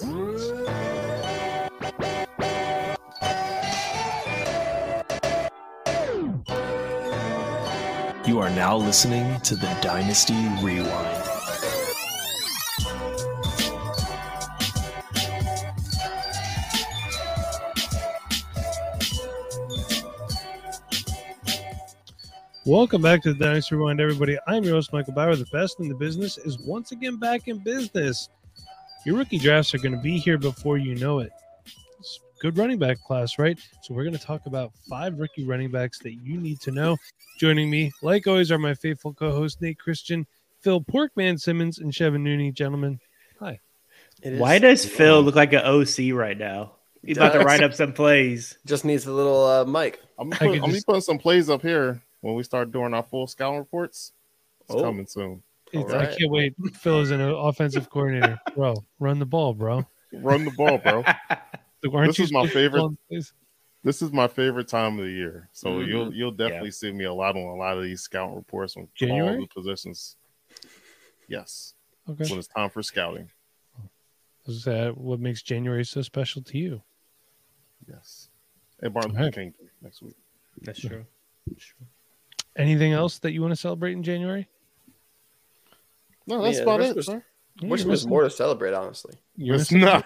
You are now listening to the Dynasty Rewind. Welcome back to the Dynasty Rewind, everybody. I'm your host, Michael Bauer. The best in the business is once again back in business. Your rookie drafts are going to be here before you know it. It's good running back class, right? So we're going to talk about five rookie running backs that you need to know. Joining me, like always, are my faithful co-hosts Nate Christian, Phil Porkman Simmons, and Chevin Nooney. Gentlemen, hi. It Why is- does Phil look like an OC right now? He's about to write up some plays. just needs a little uh, mic? I'm gonna, could I'm just- putting some plays up here when we start doing our full scouting reports. It's Oh. coming soon. It's- All I can't wait. Phil is an offensive coordinator. Bro, run the ball, bro. Run the ball, bro. Aren't This you is my favorite- call him plays? this is my favorite time of the year, so Mhm. you'll you'll definitely see me a lot on a lot of these scouting reports on all January? the positions. Yes, Okay. when it's time for scouting. Is that what makes January so special to you? Yes, and Martin All right. Luther King next week. That's true. Anything else that you want to celebrate in January? No, that's Yeah, about it. was- sir. Wish there was more to celebrate, honestly. you're It's not.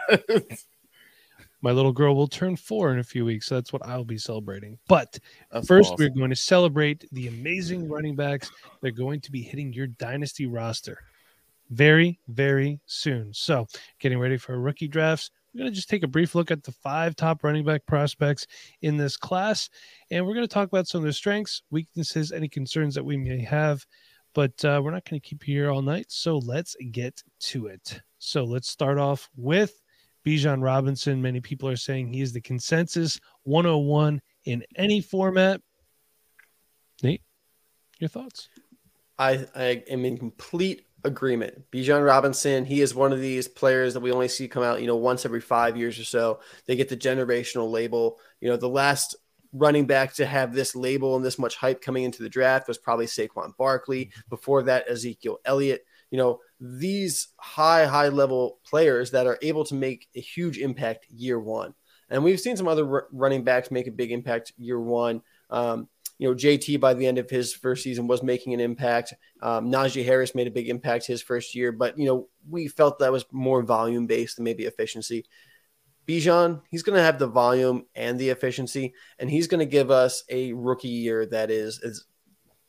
My little girl will turn four in a few weeks, so that's what I'll be celebrating. But That's first, awesome. we're going to celebrate the amazing running backs They're going to be hitting your dynasty roster very, very soon. So, getting ready for rookie drafts. We're going to just take a brief look at the five top running back prospects in this class, and we're going to talk about some of their strengths, weaknesses, any concerns that we may have. But uh, we're not going to keep you here all night, so let's get to it. So let's start off with Bijan Robinson. Many people are saying he is the consensus 101 in any format. Nate, your thoughts? I, I am in complete agreement. Bijan Robinson, he is one of these players that we only see come out, you know, once every five years or so. They get the generational label. You know, the last running back to have this label and this much hype coming into the draft was probably Saquon Barkley. Before that, Ezekiel Elliott. You know, these high, high level players that are able to make a huge impact year one. And we've seen some other r- running backs make a big impact year one. Um, you know, JT by the end of his first season was making an impact. Um, Najee Harris made a big impact his first year, but you know, we felt that was more volume based than maybe efficiency. Bijan, he's going to have the volume and the efficiency, and he's going to give us a rookie year that is, is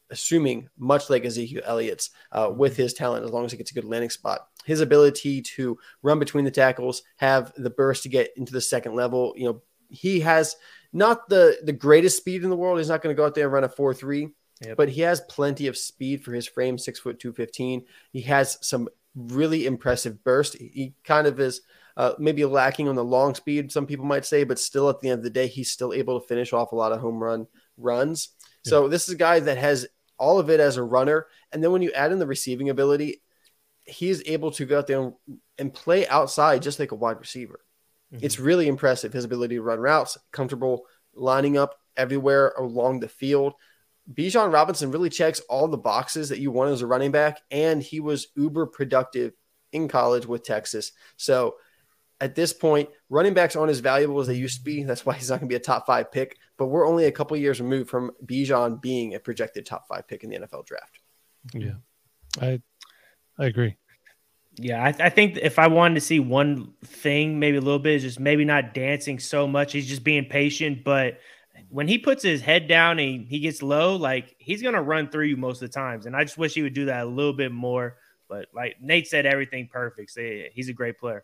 assuming much like Ezekiel Elliott's uh, with his talent, as long as he gets a good landing spot. His ability to run between the tackles, have the burst to get into the second level. You know, he has not the the greatest speed in the world. He's not going to go out there and run a four three, Yep. but he has plenty of speed for his frame, six foot two fifteen. He has some really impressive burst. He kind of is uh, maybe lacking on the long speed, some people might say, but still at the end of the day, he's still able to finish off a lot of home run runs. So this is a guy that has all of it as a runner, and then when you add in the receiving ability, he's able to go out there and, and play outside just like a wide receiver. It's really impressive his ability to run routes, comfortable lining up everywhere along the field. Bijan Robinson really checks all the boxes that you want as a running back, and he was uber productive in college with Texas. So at this point, running backs aren't as valuable as they used to be. That's why he's not going to be a top five pick. But we're only a couple years removed from Bijan being a projected top five pick in the NFL draft. Yeah, I I agree. Yeah, I, I think if I wanted to see one thing, maybe a little bit, is just maybe not dancing so much. He's just being patient. But when he puts his head down and he gets low, like he's gonna run through you most of the times. And I just wish he would do that a little bit more. But like Nate said, everything perfect. So yeah, he's a great player.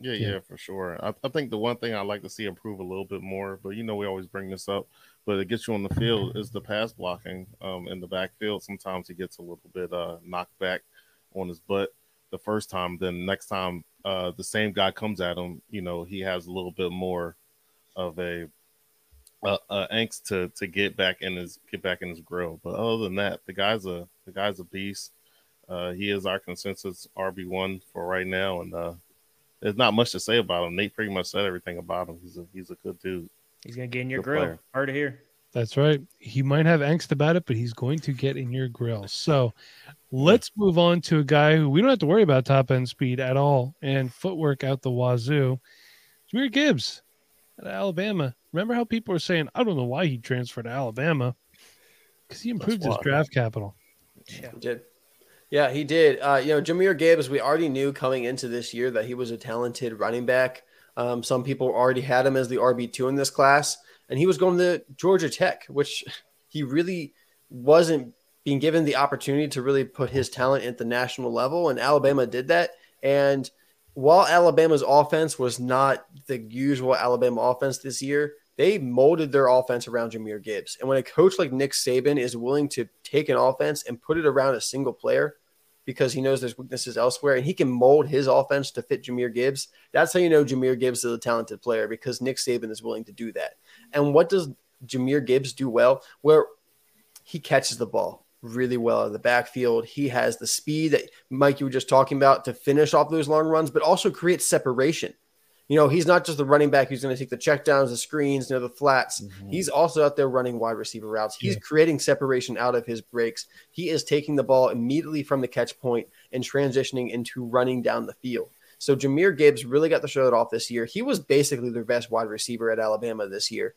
Yeah, Yeah. yeah, for sure. I, I think the one thing I'd like to see improve a little bit more, but you know, we always bring this up, but it gets you on the field is the pass blocking um, in the backfield. Sometimes he gets a little bit uh, knocked back on his butt the first time. Then next time uh, the same guy comes at him, you know, he has a little bit more of a uh, uh, angst to to get back in his get back in his grill. But other than that, the guy's a the guy's a beast. Uh, he is our consensus RB one for right now, and uh, there's not much to say about him. Nate pretty much said everything about him. He's a he's a good dude. He's gonna get in your Good grill. player. Hard to hear. That's right. He might have angst about it, but he's going to get in your grill. So let's move on to a guy who we don't have to worry about top end speed at all and footwork out the wazoo. Jahmyr Gibbs at Alabama. Remember how people were saying, I don't know why he transferred to Alabama? Because he improved his draft capital. He did. Yeah, he did. Uh, you know, Jahmyr Gibbs, we already knew coming into this year that he was a talented running back. Um, some people already had him as the RB2 in this class, and he was going to Georgia Tech, which he really wasn't being given the opportunity to really put his talent at the national level. And Alabama did that. And while Alabama's offense was not the usual Alabama offense this year, they molded their offense around Jahmyr Gibbs. And when a coach like Nick Saban is willing to take an offense and put it around a single player because he knows there's weaknesses elsewhere and he can mold his offense to fit Jahmyr Gibbs, that's how you know Jahmyr Gibbs is a talented player because Nick Saban is willing to do that. And what does Jahmyr Gibbs do well? Where he catches the ball really well in the backfield. He has the speed that Mike you were just talking about to finish off those long runs, but also create separation. You know, he's not just the running back who's going to take the checkdowns, the screens, you know, the flats. Mm-hmm. He's also out there running wide receiver routes. He's Yeah. creating separation out of his breaks. He is taking the ball immediately from the catch point and transitioning into running down the field. So Jahmyr Gibbs really got the show it off this year. He was basically their best wide receiver at Alabama this year.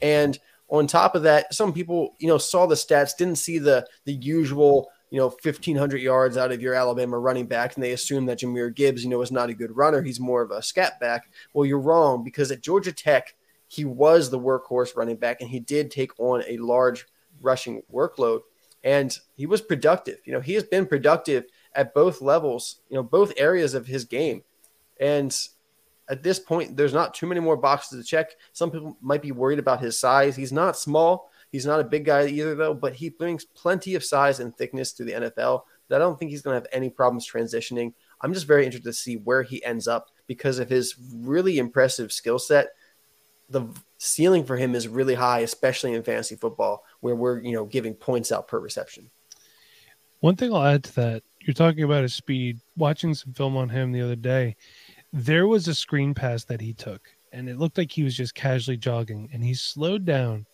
And on top of that, some people, you know, saw the stats, didn't see the the usual, you know, 1500 yards out of your Alabama running back, and they assume that Jahmyr Gibbs, you know, is not a good runner. He's more of a scat back. Well, you're wrong because at Georgia Tech, he was the workhorse running back, and he did take on a large rushing workload, and he was productive. You know, he has been productive at both levels, you know, both areas of his game, and at this point, there's not too many more boxes to check. Some people might be worried about his size. He's not small. He's not a big guy either, though, but he brings plenty of size and thickness to the NFL that I don't think he's going to have any problems transitioning. I'm just very interested to see where he ends up because of his really impressive skill set. The ceiling for him is really high, especially in fantasy football, where we're you know giving points out per reception. One thing I'll add to that, you're talking about his speed. Watching some film on him the other day, there was a screen pass that he took, and it looked like he was just casually jogging, and he slowed down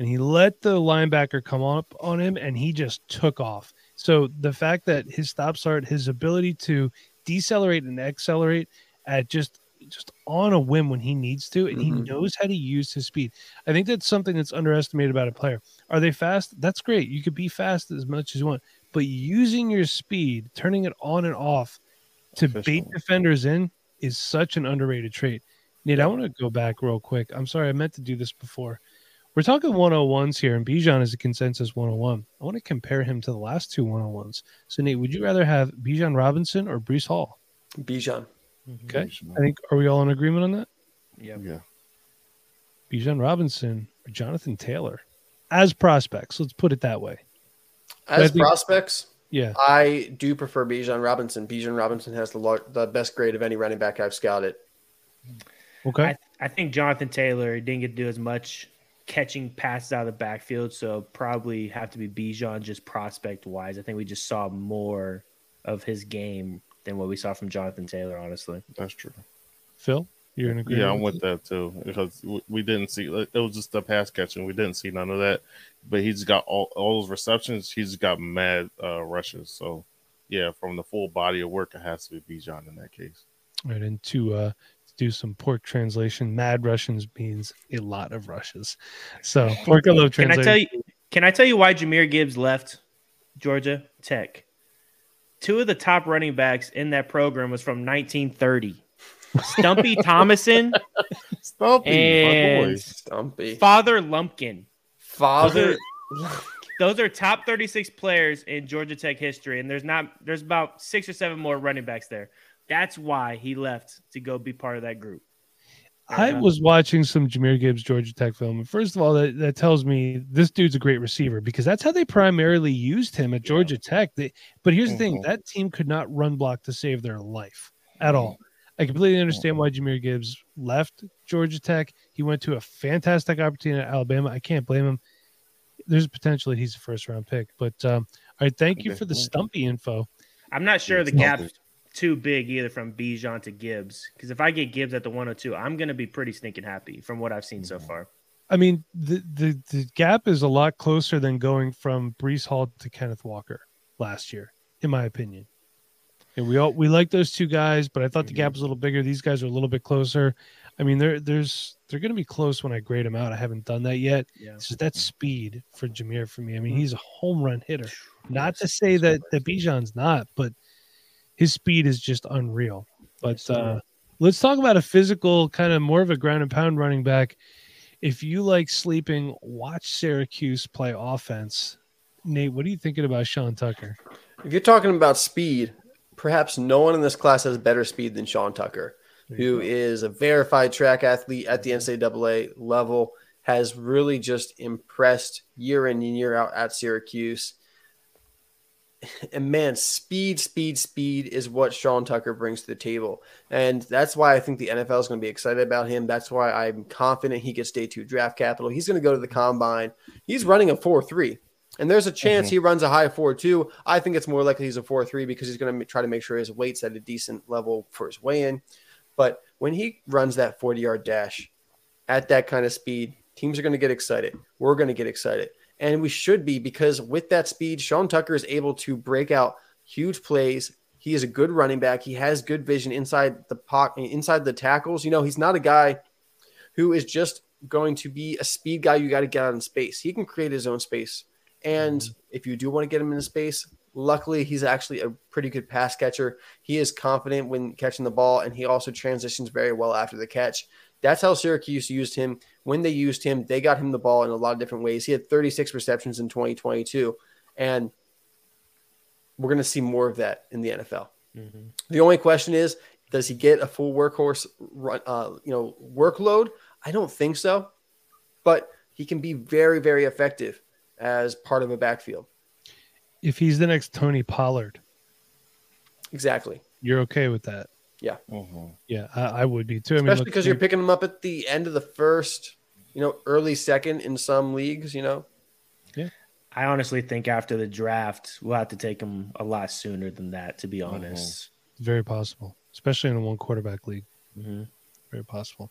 and he let the linebacker come up on him, and he just took off. So the fact that his stop start, his ability to decelerate and accelerate at just just on a whim when he needs to, and he Mhm. knows how to use his speed. I think that's something that's underestimated about a player. Are they fast? That's great. You could be fast as much as you want, but using your speed, turning it on and off to bait defenders in is such an underrated trait. Nate, I want to go back real quick. I'm sorry, I meant to do this before. We're talking 101s here, and Bijan is a consensus 101. I want to compare him to the last two 101s. So, Nate, would you rather have Bijan Robinson or Breece Hall? Bijan. Mm-hmm. Okay. I think, are we all in agreement on that? Yeah. Yeah. Bijan Robinson or Jonathan Taylor as prospects? Let's put it that way. As think- prospects, Yeah. I do prefer Bijan Robinson. Bijan Robinson has the lar- the best grade of any running back I've scouted. Okay. I, I think Jonathan Taylor didn't get to do as much catching passes out of the backfield, so probably have to be Bijan just prospect wise. I think we just saw more of his game than what we saw from Jonathan Taylor, honestly. That's true. Phil, you're in agreement. Yeah, I'm with that too because we- we didn't see it was just the pass catching. We didn't see none of that, but he's got all, all those receptions. He's got mad uh, rushes. So yeah, from the full body of work, it has to be Bijan in that case. Right, and to uh, do some pork translation, mad Russians means a lot of rushes. So pork I love Can I tell you? Can I tell you why Jahmyr Gibbs left Georgia Tech? Two of the top running backs in that program was from 1930. Stumpy Thomason, Stumpy, And- boy. Stumpy. Father Lumpkin. Father. Those are top 36 players in Georgia Tech history, and there's not there's about six or seven more running backs there. That's why he left to go be part of that group. I was watching some Jahmyr Gibbs Georgia Tech film, and first of all, that, that tells me this dude's a great receiver because that's how they primarily used him at Georgia Tech. They, but here's the thing: Mhm. that team could not run block to save their life at all. I completely understand why Jahmyr Gibbs left Georgia Tech. He went to a fantastic opportunity at Alabama. I can't blame him. There's potentially he's a first round pick. But um, all right, thank you for the stumpy info. I'm not sure the It's gap's not too big either from Bijan to Gibbs. Because if I get Gibbs at the 102, I'm going to be pretty stinking happy from what I've seen so Mhm. far. I mean, the, the the gap is a lot closer than going from Breece Hall to Kenneth Walker last year, in my opinion. And we all we like those two guys, but I thought the gap mm-hmm. was a little bigger. These guys are a little bit closer. I mean, they're there's they're going to be close when I grade them out. I haven't done that yet. Yeah. It's just that mm-hmm. speed for Jahmyr for me. I mean, mm-hmm. he's a home run hitter. Not to say that that Bijan's not, but his speed is just unreal. But uh, let's talk about a physical kind of more of a ground and pound running back. If you like sleeping, watch Syracuse play offense. Nate, what are you thinking about Sean Tucker? If you're talking about speed, perhaps no one in this class has better speed than Sean Tucker, who is a verified track athlete at the NCAA level, has really just impressed year in and year out at Syracuse. And man, speed, speed, speed is what Sean Tucker brings to the table. And that's why I think the NFL is going to be excited about him. That's why I'm confident he gets day two draft capital. He's going to go to the combine. He's running a 4 3. And there's a chance Mhm. he runs a high 4 2. I think it's more likely he's a 4 3 because he's going to try to make sure his weight's at a decent level for his weigh in. But when he runs that 40 yard dash at that kind of speed, teams are going to get excited. We're going to get excited. And we should be because with that speed, Sean Tucker is able to break out huge plays. He is a good running back. He has good vision inside the pocket, inside the tackles. You know, he's not a guy who is just going to be a speed guy you got to get out in space. He can create his own space. And mm-hmm. if you do want to get him into space, luckily he's actually a pretty good pass catcher. He is confident when catching the ball and he also transitions very well after the catch. That's how Syracuse used him. When they used him, they got him the ball in a lot of different ways. He had 36 receptions in 2022 and we're going to see more of that in the NFL. Mm-hmm. The only question is, does he get a full workhorse run, uh, you know, workload? I don't think so, but he can be very, very effective as part of a backfield. If he's the next Tony Pollard, Exactly. you're okay with that? Mhm. Yeah, I, I would be too. I mean, Especially look, because you're picking them up at the end of the first, you know, early second in some leagues, you know. Yeah. I honestly think after the draft, we'll have to take them a lot sooner than that, to be honest. very possible, especially in a one quarterback league. Mhm. Very possible.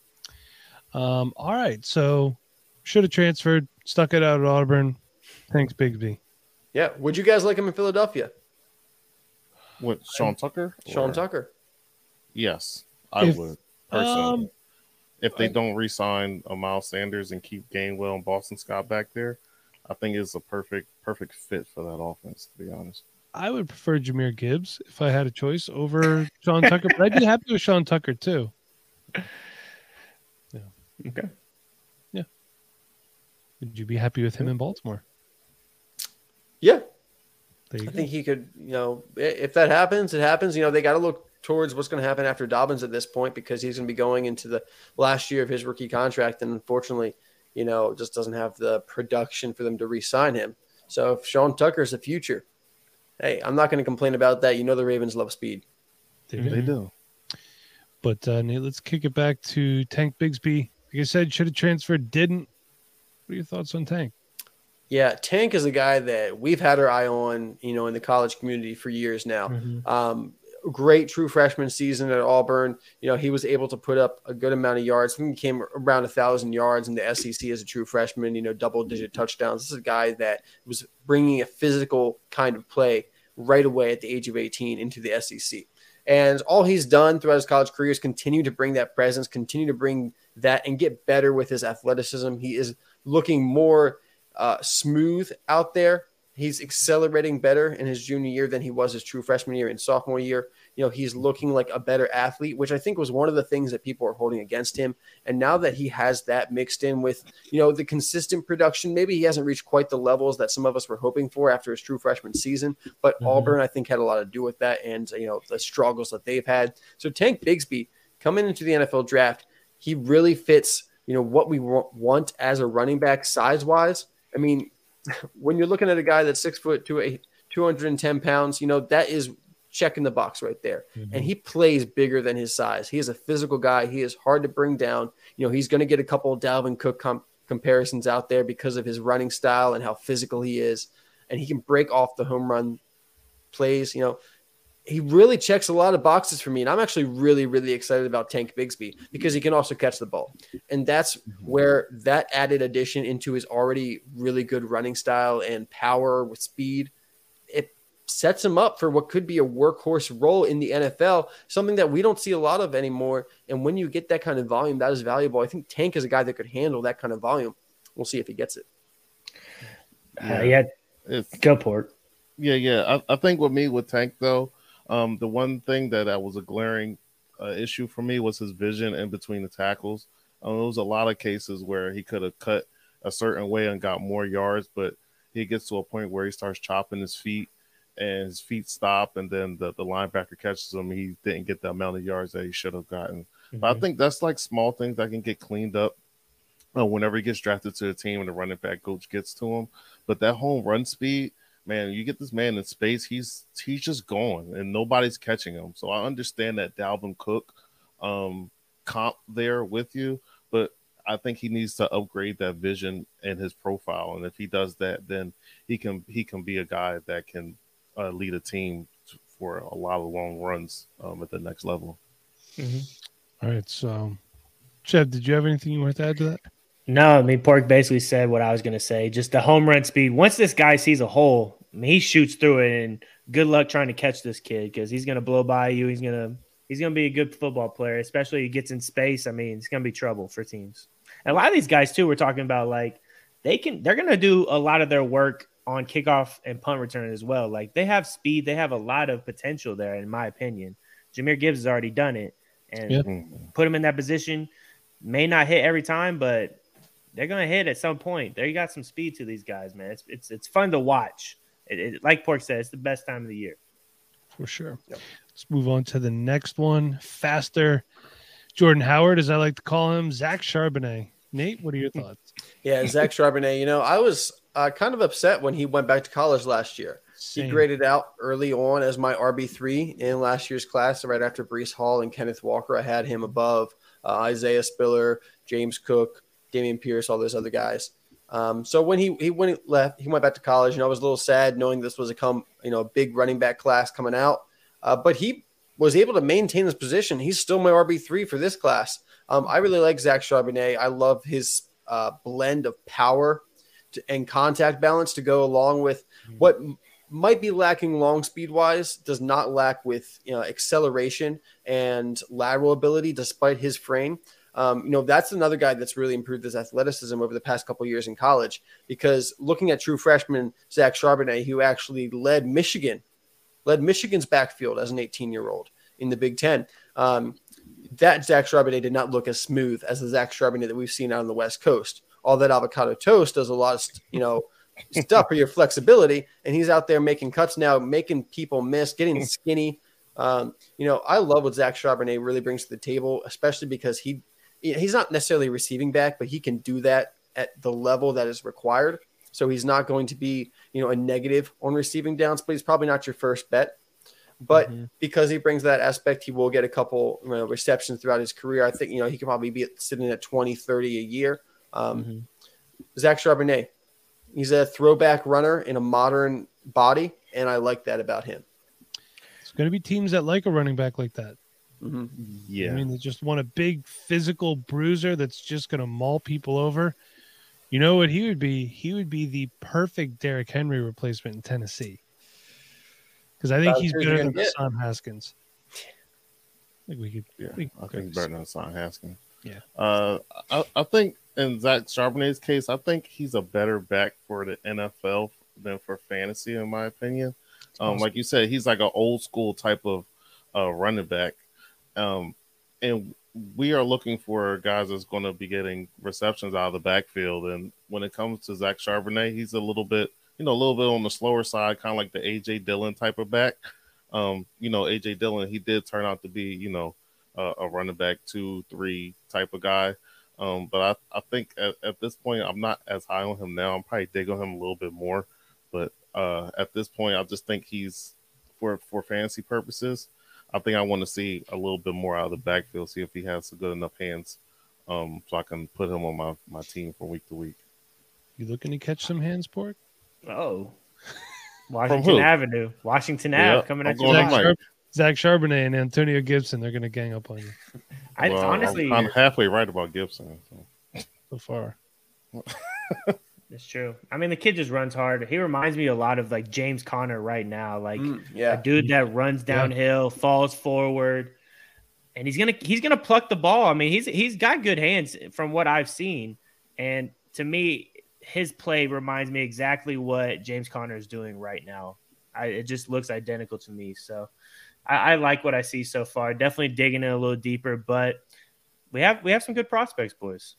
Um, all right, so should have transferred, stuck it out at Auburn. Thanks, Bigsby. Yeah. Would you guys like him in Philadelphia? What Sean Tucker? Sean Or- Tucker. Yes, I If- would personally. Um, if they I- don't re-sign a Miles Sanders and keep Gainwell and Boston Scott back there, I think it's a perfect perfect fit for that offense. To be honest, I would prefer Jahmyr Gibbs if I had a choice over Sean Tucker, but I'd be happy with Sean Tucker too. Yeah. Okay. Yeah. Would you be happy with him in Baltimore? Yeah. I go. think he could, you know, if that happens, it happens. You know, they got to look towards what's going to happen after Dobbins at this point because he's going to be going into the last year of his rookie contract. And unfortunately, you know, just doesn't have the production for them to re sign him. So if Sean Tucker's the future, hey, I'm not going to complain about that. You know, the Ravens love speed. There you go. they do. But uh, Nate, let's kick it back to Tank Bigsby. Like I said, should have transferred, didn't. What are your thoughts on Tank? Yeah, Tank is a guy that we've had our eye on, you know, in the college community for years now. Um, great true freshman season at Auburn. You know, he was able to put up a good amount of yards. He came around a thousand yards in the SEC as a true freshman. You know, double digit touchdowns. This is a guy that was bringing a physical kind of play right away at the age of 18 into the SEC. And all he's done throughout his college career is continue to bring that presence, continue to bring that, and get better with his athleticism. He is looking more uh, smooth out there. He's accelerating better in his junior year than he was his true freshman year and sophomore year. You know, he's looking like a better athlete, which I think was one of the things that people are holding against him. And now that he has that mixed in with, you know, the consistent production, maybe he hasn't reached quite the levels that some of us were hoping for after his true freshman season. But Mhm. Auburn, I think, had a lot to do with that and, you know, the struggles that they've had. So Tank Bigsby coming into the NFL draft, he really fits, you know, what we want as a running back size wise. I mean, when you're looking at a guy that's six foot two, eight, 210 pounds, you know, that is checking the box right there. Mm-hmm. And he plays bigger than his size. He is a physical guy. He is hard to bring down. You know, he's going to get a couple of Dalvin Cook com- comparisons out there because of his running style and how physical he is. And he can break off the home run plays. You know, he really checks a lot of boxes for me. And I'm actually really, really excited about Tank Bigsby because he can also catch the ball. And that's where that added addition into his already really good running style and power with speed, it sets him up for what could be a workhorse role in the NFL, something that we don't see a lot of anymore. And when you get that kind of volume, that is valuable. I think Tank is a guy that could handle that kind of volume. We'll see if he gets it. Uh, yeah, It's go port. Yeah, yeah. I, I think with me with Tank though, um, the one thing that, that was a glaring uh, issue for me was his vision in between the tackles. Um, there was a lot of cases where he could have cut a certain way and got more yards, but he gets to a point where he starts chopping his feet and his feet stop, and then the, the linebacker catches him. He didn't get the amount of yards that he should have gotten. But I think that's like small things that can get cleaned up uh, whenever he gets drafted to a team and the running back coach gets to him. But that home run speed, man, you get this man in space, he's he's just going and nobody's catching him. So I understand that Dalvin Cook um, comp there with you, but I think he needs to upgrade that vision and his profile. And if he does that, then he can he can be a guy that can uh, lead a team for a lot of long runs um, at the next level. All right. So, Chev, did you have anything you wanted to add to that? No, I mean Pork basically said what I was gonna say. Just the home run speed. Once this guy sees a hole, I mean, he shoots through it. And good luck trying to catch this kid because he's gonna blow by you. He's gonna he's gonna be a good football player, especially if he gets in space. I mean, it's gonna be trouble for teams. And a lot of these guys too, we're talking about like they can they're gonna do a lot of their work on kickoff and punt return as well. Like they have speed, they have a lot of potential there, in my opinion. Jahmyr Gibbs has already done it, and Yeah. put him in that position. May not hit every time, but they're gonna hit at some point. They got some speed to these guys, man. It's it's it's fun to watch. It, it, like Pork said, it's the best time of the year. For sure. Let's move on to the next one. Faster. Jordan Howard, as I like to call him, Zach Charbonnet. Nate, what are your thoughts? Yeah, Zach Charbonnet. You know, I was uh, kind of upset when he went back to college last year. He graded out early on as my RB3 in last year's class, right after Breece Hall and Kenneth Walker. I had him above uh, Isaiah Spiller, James Cook, Dameon Pierce, all those other guys. Um, so when he, he when he left, he went back to college. Know, I was a little sad knowing this was a come you know a big running back class coming out, uh, but he was able to maintain his position. He's still my RB three for this class. Um, I really like Zach Charbonnet. I love his uh, blend of power to, and contact balance to go along with what m- might be lacking long speed wise does not lack with you know, acceleration and lateral ability despite his frame. Um, you know that's another guy that's really improved his athleticism over the past couple years in college. Because looking at true freshman Zach Charbonnet, who actually led Michigan, led Michigan's backfield as an 18 year old in the Big Ten. Um, that Zach Charbonnet did not look as smooth as the Zach Charbonnet that we've seen out on the West Coast. All that avocado toast does a lot of you know stuff for your flexibility, and he's out there making cuts now, making people miss, getting skinny. Um, you know, I love what Zach Charbonnet really brings to the table, especially because he he's not necessarily receiving back, but he can do that at the level that is required. So he's not going to be, you know, a negative on receiving downs, but he's probably not your first bet. But because he brings that aspect, he will get a couple you know, receptions throughout his career. I think, you know, he could probably be sitting at 20, 30 a year. Um, Zach Charbonnet, he's a throwback runner in a modern body, and I like that about him. It's going to be teams that like a running back like that. Mhm. Yeah. I mean, they just want a big physical bruiser that's just going to maul people over. You know what he would be? He would be the perfect Derrick Henry replacement in Tennessee. Because I think About he's better than gonna? Hassan Haskins. I think we could. Yeah, we I think go- better than Son Haskins. Yeah. Uh, I, I think in Zach Charbonnet's case, I think he's a better back for the NFL than for fantasy, in my opinion. Um, awesome. like you said, he's like an old school type of uh, running back, um, and we are looking for guys that's going to be getting receptions out of the backfield. And when it comes to Zach Charbonnet, he's a little bit, you know, a little bit on the slower side, kind of like the AJ Dillon type of back. Um, you know, AJ Dillon, he did turn out to be, you know, uh, a running back two, three type of guy. Um, but I, I think at, at this point, I'm not as high on him now. I'm probably digging him a little bit more. But uh, at this point, I just think he's for for fantasy purposes. I think I want to see a little bit more out of the backfield, see if he has good enough hands, um, so I can put him on my, my team from week to week. You looking to catch some hands, Pork? Oh. Washington Avenue, Washington Yeah, Ave coming I'm at you. Zach, Char- Zach Charbonnet and Antonio Gibson, they're going to gang up on you I Well, honestly, I'm, I'm halfway right about Gibson. So. so far. it's true. I mean, the kid just runs hard. He reminds me a lot of like James Conner right now, like Mm, a yeah. dude that runs downhill, falls forward, and he's gonna he's gonna pluck the ball. I mean, he's he's got good hands from what I've seen, and to me, his play reminds me exactly what James Conner is doing right now. I, it just looks identical to me. So I, I like what I see so far. Definitely digging in a little deeper, but we have we have some good prospects, boys.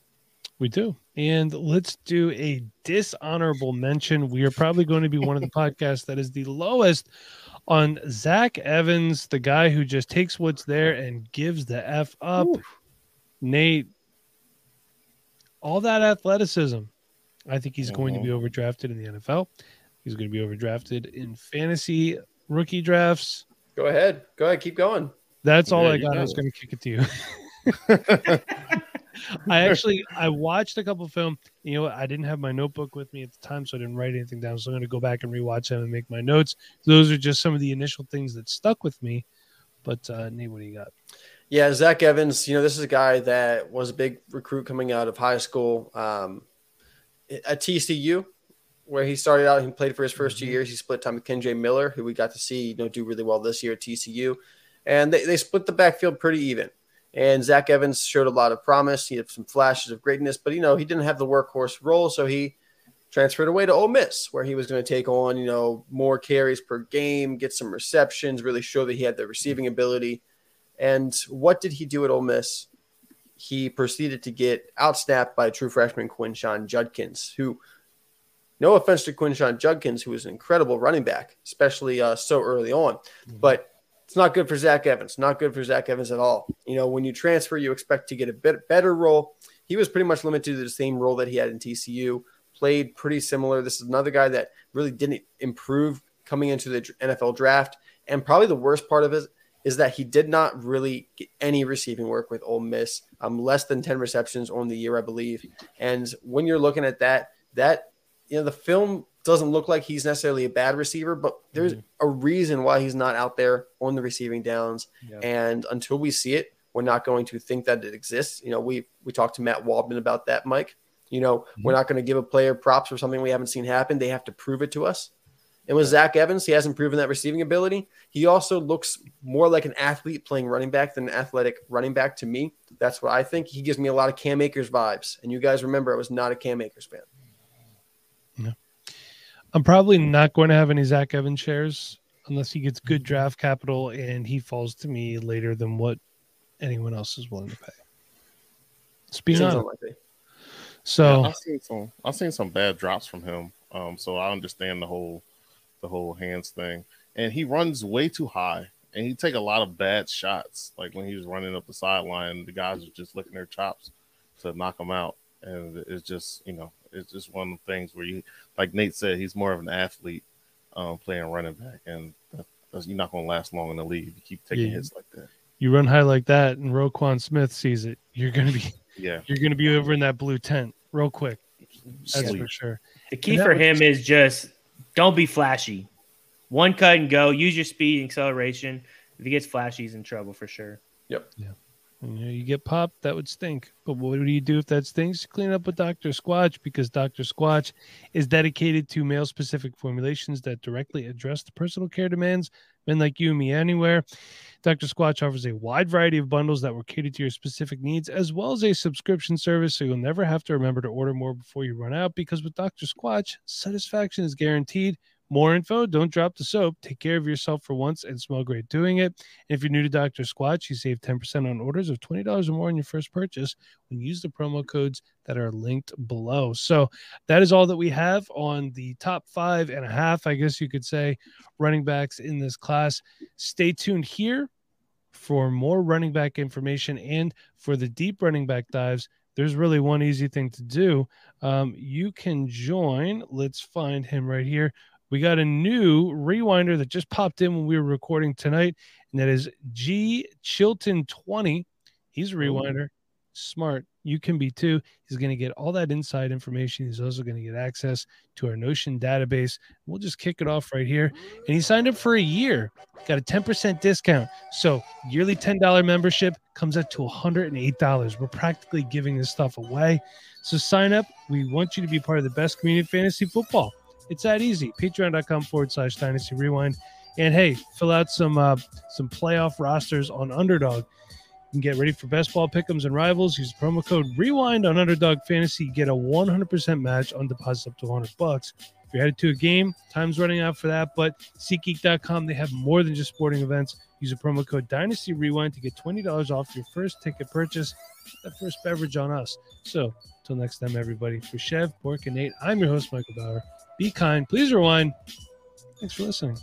We do. And let's do a dishonorable mention. We are probably going to be one of the podcasts that is the lowest on Zach Evans, the guy who just takes what's there and gives the F up. Nate, all that athleticism. I think he's going to be uh-huh. overdrafted in the NFL. He's going to be overdrafted in fantasy rookie drafts. Go ahead. Go ahead. Keep going. That's all There I you got. I was going to kick it to you. I actually I watched a couple film. You know. I didn't have my notebook with me at the time, so I didn't write anything down. So I'm going to go back and rewatch them and make my notes. Those are just some of the initial things that stuck with me. But uh, Nate, what do you got? Yeah, Zach Evans. You know, this is a guy that was a big recruit coming out of high school um, at TCU, where he started out. He played for his 1st two years. He split time with Kendre Miller, who we got to see you know do really well this year at TCU, and they, they split the backfield pretty even. And Zach Evans showed a lot of promise. He had some flashes of greatness, but you know he didn't have the workhorse role, so he transferred away to Ole Miss, where he was going to take on you know more carries per game, get some receptions, really show that he had the receiving ability. And what did he do at Ole Miss? He proceeded to get outsnapped by true freshman Quinshon Judkins, who, no offense to Quinshon Judkins, who was an incredible running back, especially uh, so early on, but it's not good for Zach Evans. Not good for Zach Evans at all. You know, when you transfer, you expect to get a bit better role. He was pretty much limited to the same role that he had in TCU. Played pretty similar. This is another guy that really didn't improve coming into the NFL draft. And probably the worst part of it is that he did not really get any receiving work with Ole Miss. Um, less than ten receptions on the year, I believe. And when you're looking at that, that you know the film doesn't look like he's necessarily a bad receiver, but there's mm-hmm. a reason why he's not out there on the receiving downs. Yeah. And until we see it, we're not going to think that it exists. You know, we we talked to Matt Waldman about that, Mike. You know, we're mm-hmm. not going to give a player props for something we haven't seen happen. They have to prove it to us. And with Zach Evans, he hasn't proven that receiving ability. He also looks more like an athlete playing running back than an athletic running back to me. That's what I think. He gives me a lot of Cam Akers vibes. And you guys remember I was not a Cam Akers fan. I'm probably not going to have any Zach Evans shares unless he gets good draft capital and he falls to me later than what anyone else is willing to pay. Let's honest. So Yeah, I've seen some. I've seen some bad drops from him. Um, so I understand the whole, the whole hands thing. And he runs way too high, and he take a lot of bad shots. Like when he was running up the sideline, the guys are just licking their chops to knock him out. And it's just, you know, it's just one of the things where you, like Nate said, he's more of an athlete um, playing running back, and that, that's, you're not going to last long in the league if you keep taking Yeah. hits like that. you run high like that and Roquan Smith sees it, you're gonna be Yeah, you're gonna be over in that blue tent real quick. That's Sleep. for sure. The key And that for was- him is just don't be flashy. One cut and go. Use your speed and acceleration. If he gets flashy, he's in trouble for sure. And, you, know, you get popped, that would stink. But what do you do if that stinks? Clean up with Dr. Squatch because Dr. Squatch is dedicated to male specific formulations that directly address the personal care demands men like you and me anywhere. Dr. Squatch offers a wide variety of bundles that were catered to your specific needs, as well as a subscription service so you'll never have to remember to order more before you run out. Because with Dr. Squatch, satisfaction is guaranteed. More info, don't drop the soap. Take care of yourself for once and smell great doing it. And if you're new to Dr. Squatch, you save 10% on orders of $20 or more on your first purchase when you use the promo codes that are linked below. So that is all that we have on the top five and a half, I guess you could say, running backs in this class. Stay tuned here for more running back information and for the deep running back dives. There's really one easy thing to do. Um, you can join. Let's find him right here. We got a new rewinder that just popped in when we were recording tonight, and that is G Chilton 20. He's a rewinder. smart, you can be too. He's going to get all that inside information. He's also going to get access to our Notion database. We'll just kick it off right here. And he signed up for a year, got a 10% discount. So, yearly $10 membership comes up to $108. We're practically giving this stuff away. So, sign up. We want you to be part of the best community of fantasy football. It's that easy. Patreon.com forward slash dynasty rewind. And hey, fill out some uh, some playoff rosters on underdog and get ready for best ball pickums and rivals. Use promo code Rewind on Underdog Fantasy. Get a 100% match on deposits up to 100 bucks. If you're headed to a game, time's running out for that. But SeatGeek.com, they have more than just sporting events. Use a promo code Dynasty Rewind to get $20 off your first ticket purchase. That first beverage on us. So, until next time, everybody, for Chev, Pork, and Nate, I'm your host, Michael Bauer. Be kind. Please rewind. Thanks for listening.